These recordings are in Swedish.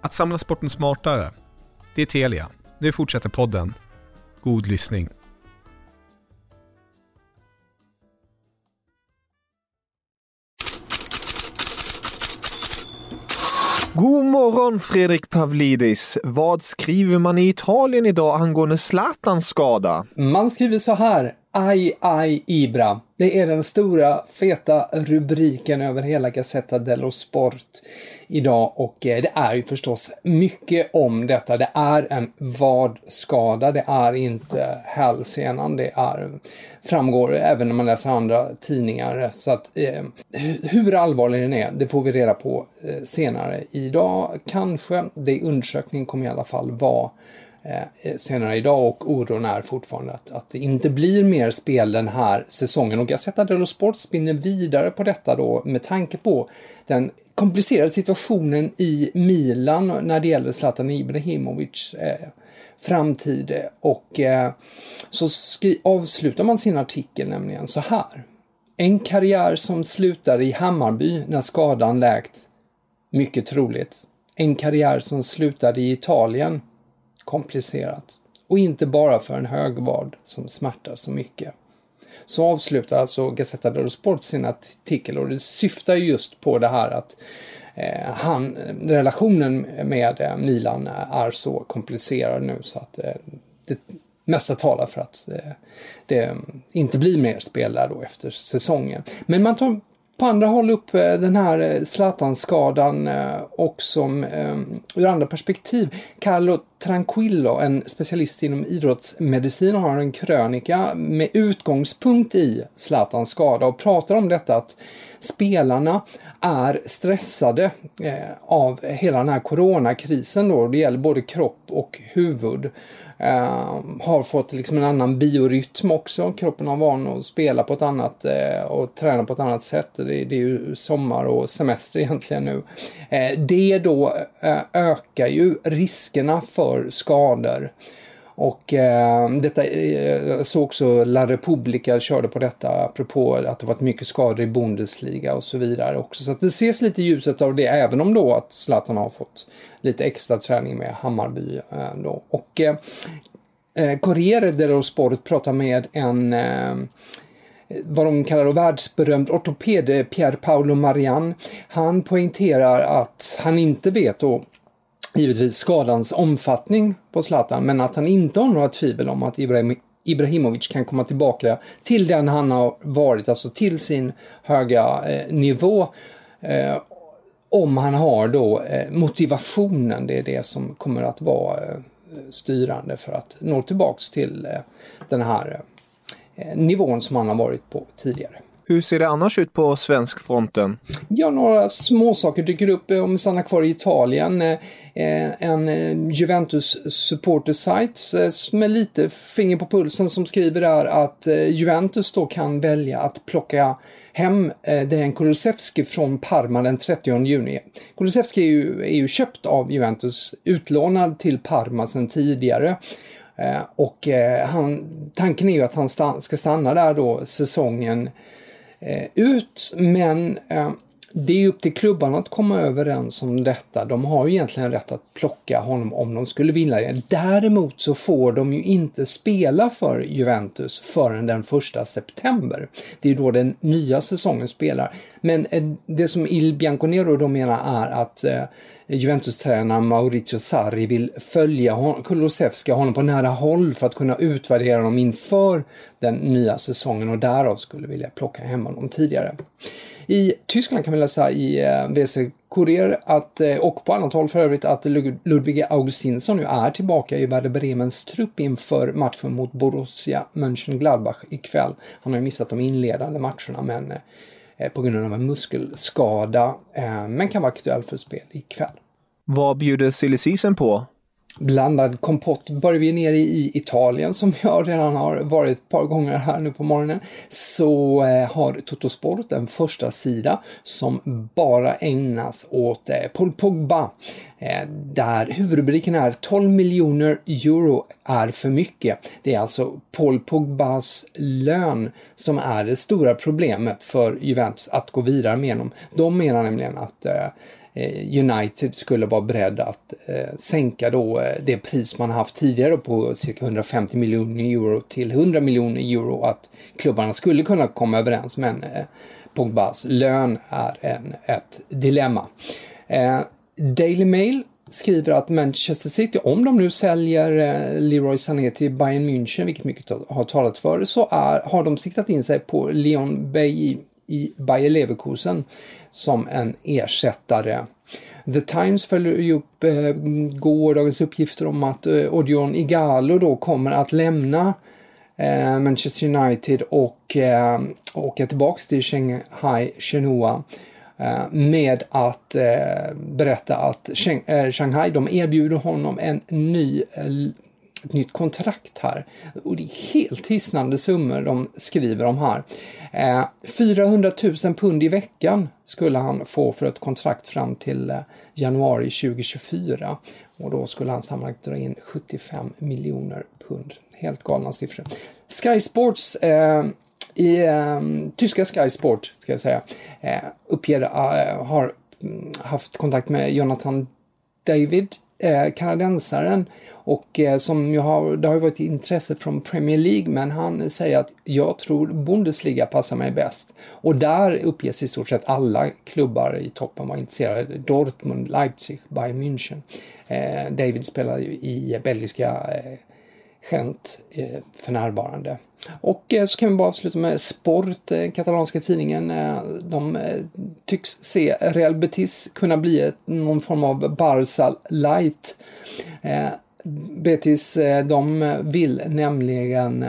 Att samla sporten smartare. Det är Telia. Nu fortsätter podden. God lyssning. God morgon Fredrik Pavlidis! Vad skriver man i Italien idag angående Zlatans skada? Man skriver så här. Aj, aj, Ibra. Det är den stora feta rubriken över hela Gazzetta dello Sport idag och eh, det är ju förstås mycket om detta. Det är en vadskada, det är inte hälsenan, det är, framgår även när man läser andra tidningar. Så att eh, hur allvarlig den är, det får vi reda på eh, senare idag. Kanske, det undersökningen kommer i alla fall vara Eh, senare idag och oron är fortfarande att, att det inte blir mer spel den här säsongen. Och Gazzetta dello Sport spinner vidare på detta då med tanke på den komplicerade situationen i Milan när det gäller Zlatan Ibrahimovic eh, framtid. Och eh, så skri- avslutar man sin artikel nämligen så här. En karriär som slutar i Hammarby när skadan läkt. Mycket troligt. En karriär som slutade i Italien komplicerat. Och inte bara för en högvard som smärtar så mycket. Så avslutar alltså Gazzetta dello Sport sin artikel och det syftar just på det här att eh, han, relationen med eh, Milan är så komplicerad nu så att eh, det mesta talar för att eh, det inte blir mer spel där då efter säsongen. Men man tar på andra håll upp eh, den här eh, Zlatan-skadan eh, och som ur andra perspektiv. Carlo Tranquillo, en specialist inom idrottsmedicin, har en krönika med utgångspunkt i Zlatans skada och pratar om detta att spelarna är stressade eh, av hela den här coronakrisen då. Det gäller både kropp och huvud. Eh, har fått liksom en annan biorytm också. Kroppen har van att spela på ett annat eh, och träna på ett annat sätt. Det, det, är ju sommar och semester egentligen nu. Eh, det då eh, ökar ju riskerna för skador. Och eh, detta eh, jag såg också La Repubblica körde på detta apropå att det varit mycket skador i Bundesliga och så vidare också. Så att det ses lite ljuset av det även om då att Zlatan har fått lite extra träning med Hammarby eh, då. Och eh, eh Corriere dello Sport pratar med en eh, vad de kallar då världsberömd ortoped, eh, Pier Paolo Marian. Han poängterar att han inte vet då givetvis skadans omfattning på Zlatan, men att han inte har några tvivel om att Ibrahim, Ibrahimovic kan komma tillbaka till den han har varit, alltså till sin höga eh, nivå. Eh, om han har då eh, motivationen, det är det som kommer att vara eh, styrande för att nå tillbaks till eh, den här eh, nivån som han har varit på tidigare. Hur ser det annars ut på svensk fronten? Ja, några små saker dyker upp eh, om vi stannar kvar i Italien. Eh, eh, en Juventus supporter site med lite finger på pulsen som skriver där att Juventus då kan välja att plocka hem Dejan Kulusevski från Parma den 30 juni. Kulusevski är ju, är ju köpt av Juventus, utlånad till Parma sedan tidigare. Och han, tanken är ju att han ska stanna där då säsongen Eh, ut, men eh, det är upp till klubbarna att komma överens om detta. De har ju egentligen rätt att plocka honom om de skulle vilja det. Däremot så får de ju inte spela för Juventus förrän den första september. Det är då den nya säsongen spelar. Men eh, det som Il Bianconero då menar är att eh, Juventus-tränaren Maurizio Sarri vill följa hon Kulusevski, honom på nära håll för att kunna utvärdera honom inför den nya säsongen och därav skulle vilja plocka hem honom tidigare. I Tyskland kan vi läsa i eh, WC Kurier att, eh, och på annat håll för övrigt att Ludvig Augustinsson nu är tillbaka i Werder Bremens trupp inför matchen mot Borussia Mönchengladbach ikväll. Han har ju missat de inledande matcherna men eh, på grund av en muskelskada, men kan vara aktuell för spel ikväll. Vad bjuder silly season på? Blandad kompott börjar vi ner i Italien som jag redan har varit ett par gånger här nu på morgonen. Så eh, har Totosport en första sida som bara ägnas åt eh, Paul Pogba. Eh, där huvudrubriken är 12 miljoner euro är för mycket. Det är alltså Paul Pogbas lön som är det stora problemet för Juventus att gå vidare med honom. De menar nämligen att Eh, United skulle vara beredd att eh, sänka då eh, det pris man haft tidigare på cirka 150 miljoner euro till 100 miljoner euro att klubbarna skulle kunna komma överens men eh, Pogbas lön är en, ett dilemma. Daily Mail skriver att Manchester City, om de nu säljer Leroy Sané till Bayern München, vilket mycket har talat för, så är, har de siktat in sig på Leon Bay i Bayer Leverkusen som en ersättare. The Times följer ju upp eh, gårdagens uppgifter om att eh, Odion Igalo då kommer att lämna eh, Manchester United och eh, åka tillbaks till Shanghai Shenhua eh, med att eh, berätta att eh, Shanghai de erbjuder honom en ny ett nytt kontrakt här. Och det är helt hisnande summor de skriver om här. Eh, 400 000 pund i veckan skulle han få för ett kontrakt fram till eh, januari 2024. Och då skulle han sammanlagt dra in 75 miljoner pund. Helt galna siffror. Sky Sports eh, i eh, tyska Sky Sport, ska jag säga, eh, uppger, eh, har mm, haft kontakt med Jonathan David, eh, kanadensaren, och eh, som ju har, det har ju varit intresse från Premier League, men han säger att jag tror Bundesliga passar mig bäst. Och där uppges i stort sett alla klubbar i toppen vara intresserade. Dortmund, Leipzig, Bayern München. Eh, David spelar ju i belgiska eh, Gent eh, för närvarande. Och eh, så kan vi bara avsluta med Sport, eh, katalanska tidningen. Eh, de tycks se Real Betis kunna bli någon form av Barca light. Betis, de vill nämligen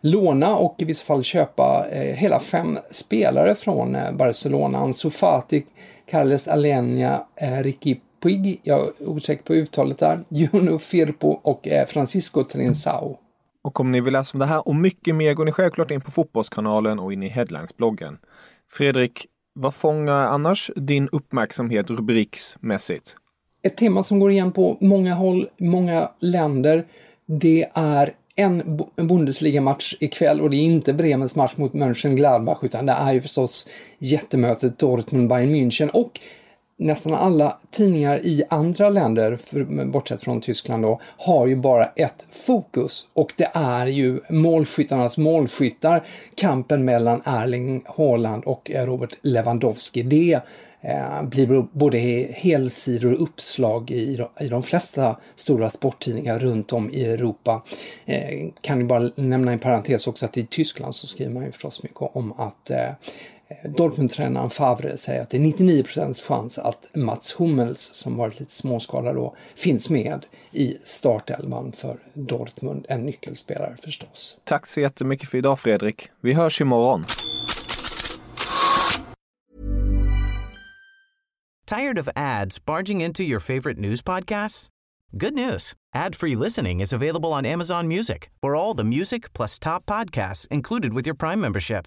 låna och i vissa fall köpa hela fem spelare från Barcelona. Ansu Fati, Carles Alenia, Ricky Puig, jag är osäker på uttalet där, Juno Firpo och Francisco Trinsao. Och om ni vill läsa om det här och mycket mer går ni självklart in på Fotbollskanalen och in i Headlines-bloggen. Fredrik, vad fångar annars din uppmärksamhet rubriksmässigt? Ett tema som går igen på många håll, många länder, det är en Bundesliga-match ikväll och det är inte Bremens match mot Mönchengladbach utan det är ju förstås jättemötet Dortmund-Bayern München och nästan alla tidningar i andra länder, för, bortsett från Tyskland då, har ju bara ett fokus och det är ju målskyttarnas målskyttar, kampen mellan Erling Haaland och eh, Robert Lewandowski. Det eh, blir både helsidor och uppslag i, i de flesta stora sporttidningar runt om i Europa. Eh, kan ju bara nämna en parentes också att i Tyskland så skriver man ju förstås mycket om att eh, Dortmund-tränaren Favre säger att det är 99% chans att Mats Hummels, som varit lite småskadad då, finns med i startelvan för Dortmund. En nyckelspelare förstås. Tack så jättemycket för idag Fredrik. Vi hörs imorgon. Tired of ads barging into your favorite news podcasts? Good news. Ad-free listening is available on Amazon Music for all the music plus top podcasts included with your Prime membership.